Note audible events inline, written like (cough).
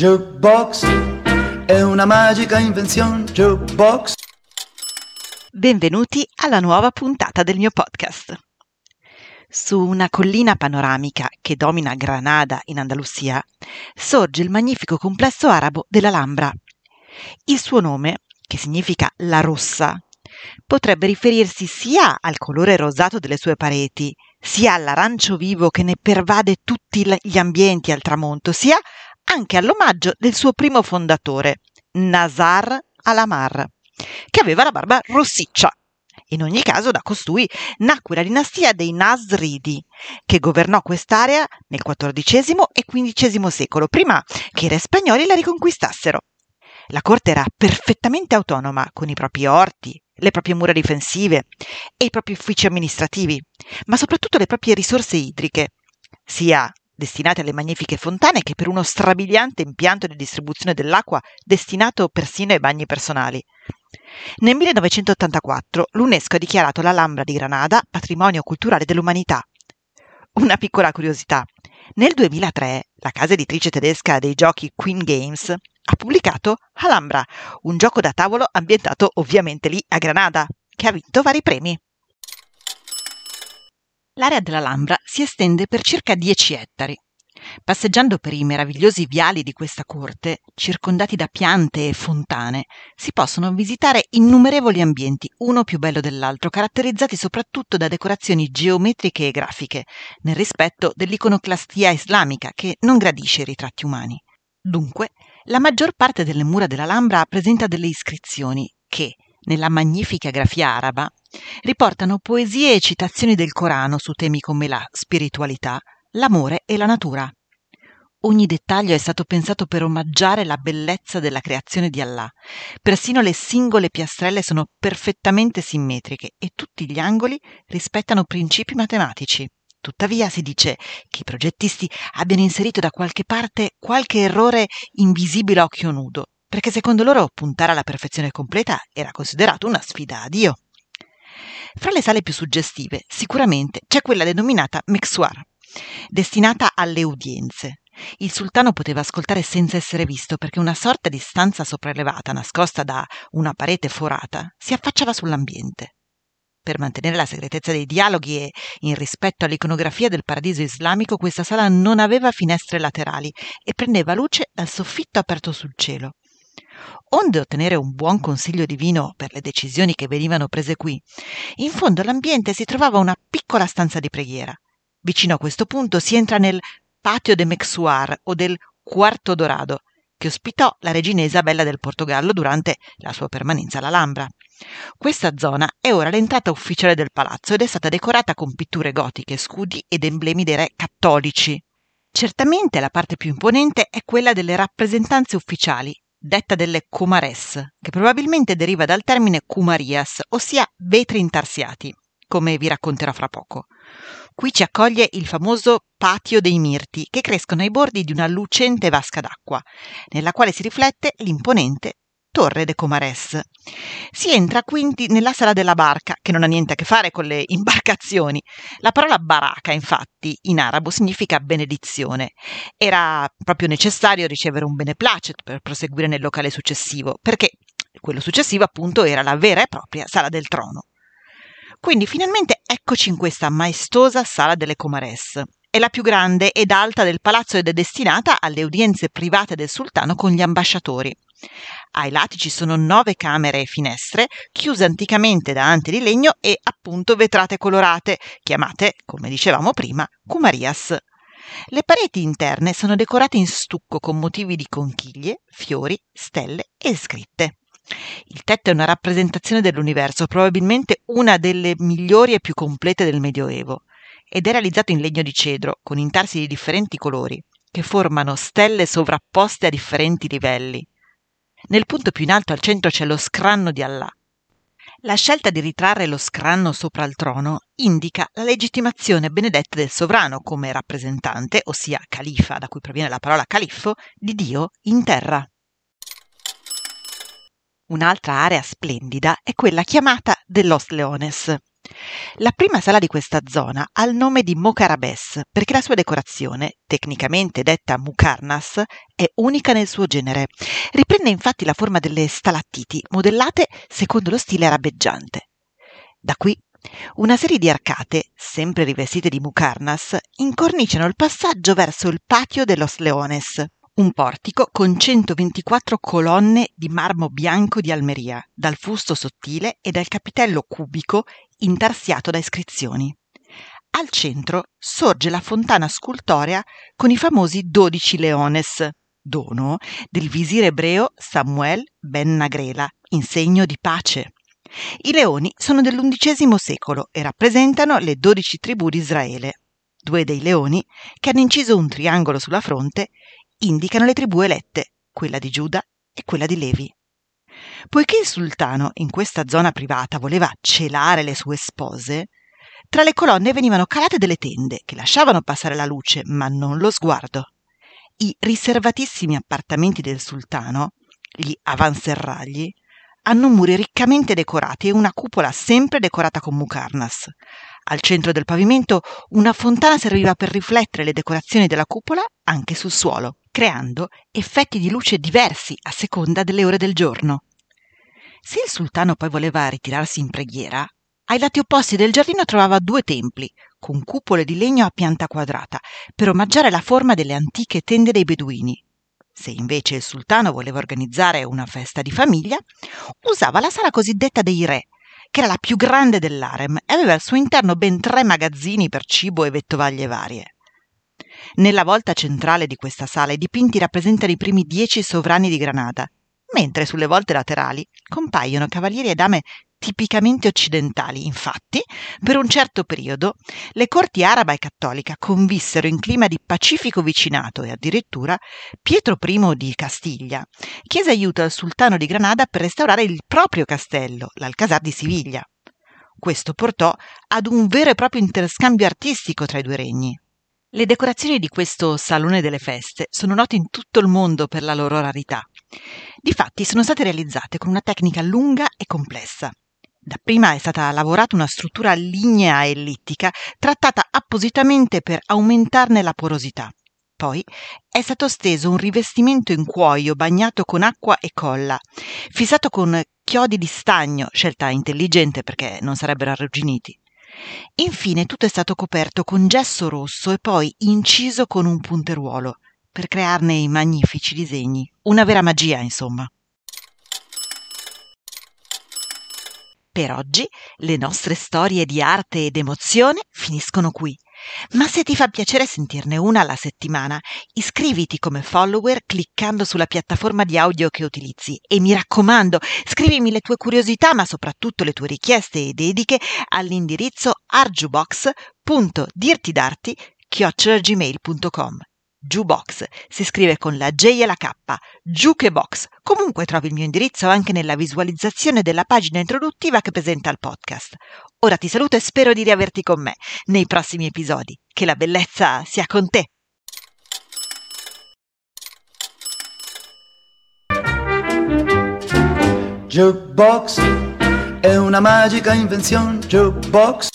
Jukebox è una magica invenzione. Jukebox. Benvenuti alla nuova puntata del mio podcast. Su una collina panoramica che domina Granada in Andalusia sorge il magnifico complesso arabo dell'Alhambra. Il suo nome, che significa la rossa, potrebbe riferirsi sia al colore rosato delle sue pareti, sia all'arancio vivo che ne pervade tutti gli ambienti al tramonto, sia anche all'omaggio del suo primo fondatore, Nazar Alamar, che aveva la barba rossiccia. In ogni caso, da costui nacque la dinastia dei Nasridi, che governò quest'area nel XIV e XV secolo, prima che i re spagnoli la riconquistassero. La corte era perfettamente autonoma, con i propri orti, le proprie mura difensive e i propri uffici amministrativi, ma soprattutto le proprie risorse idriche, sia destinate alle magnifiche fontane che per uno strabiliante impianto di distribuzione dell'acqua destinato persino ai bagni personali. Nel 1984 l'UNESCO ha dichiarato l'Alhambra di Granada patrimonio culturale dell'umanità. Una piccola curiosità. Nel 2003 la casa editrice tedesca dei giochi Queen Games ha pubblicato Alhambra, un gioco da tavolo ambientato ovviamente lì a Granada, che ha vinto vari premi. L'area dell'Alhambra si estende per circa 10 ettari. Passeggiando per i meravigliosi viali di questa corte, circondati da piante e fontane, si possono visitare innumerevoli ambienti, uno più bello dell'altro, caratterizzati soprattutto da decorazioni geometriche e grafiche, nel rispetto dell'iconoclastia islamica che non gradisce i ritratti umani. Dunque, la maggior parte delle mura dell'Alhambra presenta delle iscrizioni che, nella magnifica grafia araba, riportano poesie e citazioni del Corano su temi come la spiritualità, l'amore e la natura. Ogni dettaglio è stato pensato per omaggiare la bellezza della creazione di Allah. Persino le singole piastrelle sono perfettamente simmetriche e tutti gli angoli rispettano principi matematici. Tuttavia si dice che i progettisti abbiano inserito da qualche parte qualche errore invisibile a occhio nudo, perché secondo loro puntare alla perfezione completa era considerato una sfida a Dio. Fra le sale più suggestive, sicuramente c'è quella denominata Mexuar, destinata alle udienze. Il sultano poteva ascoltare senza essere visto perché una sorta di stanza sopraelevata, nascosta da una parete forata, si affacciava sull'ambiente. Per mantenere la segretezza dei dialoghi e in rispetto all'iconografia del paradiso islamico, questa sala non aveva finestre laterali e prendeva luce dal soffitto aperto sul cielo. Onde ottenere un buon consiglio divino per le decisioni che venivano prese qui, in fondo all'ambiente si trovava una piccola stanza di preghiera. Vicino a questo punto si entra nel patio de Mexuar o del Quarto Dorado, che ospitò la regina Isabella del Portogallo durante la sua permanenza all'Alhambra. Questa zona è ora l'entrata ufficiale del palazzo ed è stata decorata con pitture gotiche, scudi ed emblemi dei re cattolici. Certamente la parte più imponente è quella delle rappresentanze ufficiali, detta delle Kumares, che probabilmente deriva dal termine Kumarias, ossia vetri intarsiati, come vi racconterò fra poco. Qui ci accoglie il famoso patio dei mirti, che crescono ai bordi di una lucente vasca d'acqua, nella quale si riflette l'imponente Torre de Comares. Si entra quindi nella sala della barca, che non ha niente a che fare con le (laughs) imbarcazioni. La parola baraka, infatti, in arabo significa benedizione. Era proprio necessario ricevere un beneplacet per proseguire nel locale successivo, perché quello successivo, appunto, era la vera e propria sala del trono. Quindi finalmente eccoci in questa maestosa sala delle Comares. È la più grande ed alta del palazzo ed è destinata alle udienze private del sultano con gli ambasciatori. Ai lati ci sono nove camere e finestre, chiuse anticamente da ante di legno e appunto vetrate colorate, chiamate, come dicevamo prima, cumarias. Le pareti interne sono decorate in stucco con motivi di conchiglie, fiori, stelle e scritte. Il tetto è una rappresentazione dell'universo, probabilmente una delle migliori e più complete del Medioevo, ed è realizzato in legno di cedro, con intarsi di differenti colori, che formano stelle sovrapposte a differenti livelli. Nel punto più in alto al centro c'è lo scranno di Allah. La scelta di ritrarre lo scranno sopra il trono indica la legittimazione benedetta del sovrano come rappresentante, ossia califa, da cui proviene la parola califfo, di Dio in terra. Un'altra area splendida è quella chiamata de Los Leones. La prima sala di questa zona ha il nome di Mokarabes perché la sua decorazione, tecnicamente detta Mukarnas, è unica nel suo genere. Riprende infatti la forma delle stalattiti, modellate secondo lo stile arabeggiante. Da qui una serie di arcate, sempre rivestite di Mukarnas, incorniciano il passaggio verso il patio de los Leones, un portico con 124 colonne di marmo bianco di Almeria, dal fusto sottile e dal capitello cubico intarsiato da iscrizioni. Al centro sorge la fontana scultorea con i famosi dodici leones, dono del visir ebreo Samuel ben Nagrela, in segno di pace. I leoni sono dell'undicesimo secolo e rappresentano le dodici tribù di Israele. Due dei leoni, che hanno inciso un triangolo sulla fronte, indicano le tribù elette, quella di Giuda e quella di Levi. Poiché il sultano in questa zona privata voleva celare le sue spose, tra le colonne venivano calate delle tende che lasciavano passare la luce, ma non lo sguardo. I riservatissimi appartamenti del sultano, gli avanserragli, hanno muri riccamente decorati e una cupola sempre decorata con mucarnas. Al centro del pavimento una fontana serviva per riflettere le decorazioni della cupola anche sul suolo, creando effetti di luce diversi a seconda delle ore del giorno. Se il sultano poi voleva ritirarsi in preghiera, ai lati opposti del giardino trovava due templi, con cupole di legno a pianta quadrata, per omaggiare la forma delle antiche tende dei beduini, se invece il sultano voleva organizzare una festa di famiglia, usava la sala cosiddetta dei re, che era la più grande dell'arem e aveva al suo interno ben tre magazzini per cibo e vettovaglie varie. Nella volta centrale di questa sala i dipinti rappresentano i primi dieci sovrani di Granada, mentre sulle volte laterali compaiono cavalieri e dame tipicamente occidentali. Infatti, per un certo periodo, le corti araba e cattolica convissero in clima di pacifico vicinato e addirittura Pietro I di Castiglia chiese aiuto al sultano di Granada per restaurare il proprio castello, l'Alcazar di Siviglia. Questo portò ad un vero e proprio interscambio artistico tra i due regni. Le decorazioni di questo Salone delle Feste sono note in tutto il mondo per la loro rarità. Difatti sono state realizzate con una tecnica lunga e complessa. Dapprima è stata lavorata una struttura lignea ellittica trattata appositamente per aumentarne la porosità. Poi è stato steso un rivestimento in cuoio bagnato con acqua e colla, fissato con chiodi di stagno, scelta intelligente perché non sarebbero arrugginiti. Infine tutto è stato coperto con gesso rosso e poi inciso con un punteruolo, per crearne i magnifici disegni. Una vera magia, insomma. Per oggi le nostre storie di arte ed emozione finiscono qui. Ma se ti fa piacere sentirne una alla settimana, iscriviti come follower cliccando sulla piattaforma di audio che utilizzi e mi raccomando, scrivimi le tue curiosità, ma soprattutto le tue richieste e dediche all'indirizzo argiubox.dirtidarti.gmail.com Jukebox si scrive con la J e la K, Jukebox. Comunque trovi il mio indirizzo anche nella visualizzazione della pagina introduttiva che presenta il podcast. Ora ti saluto e spero di riaverti con me nei prossimi episodi. Che la bellezza sia con te. Jukebox è una magica invenzione. Jukebox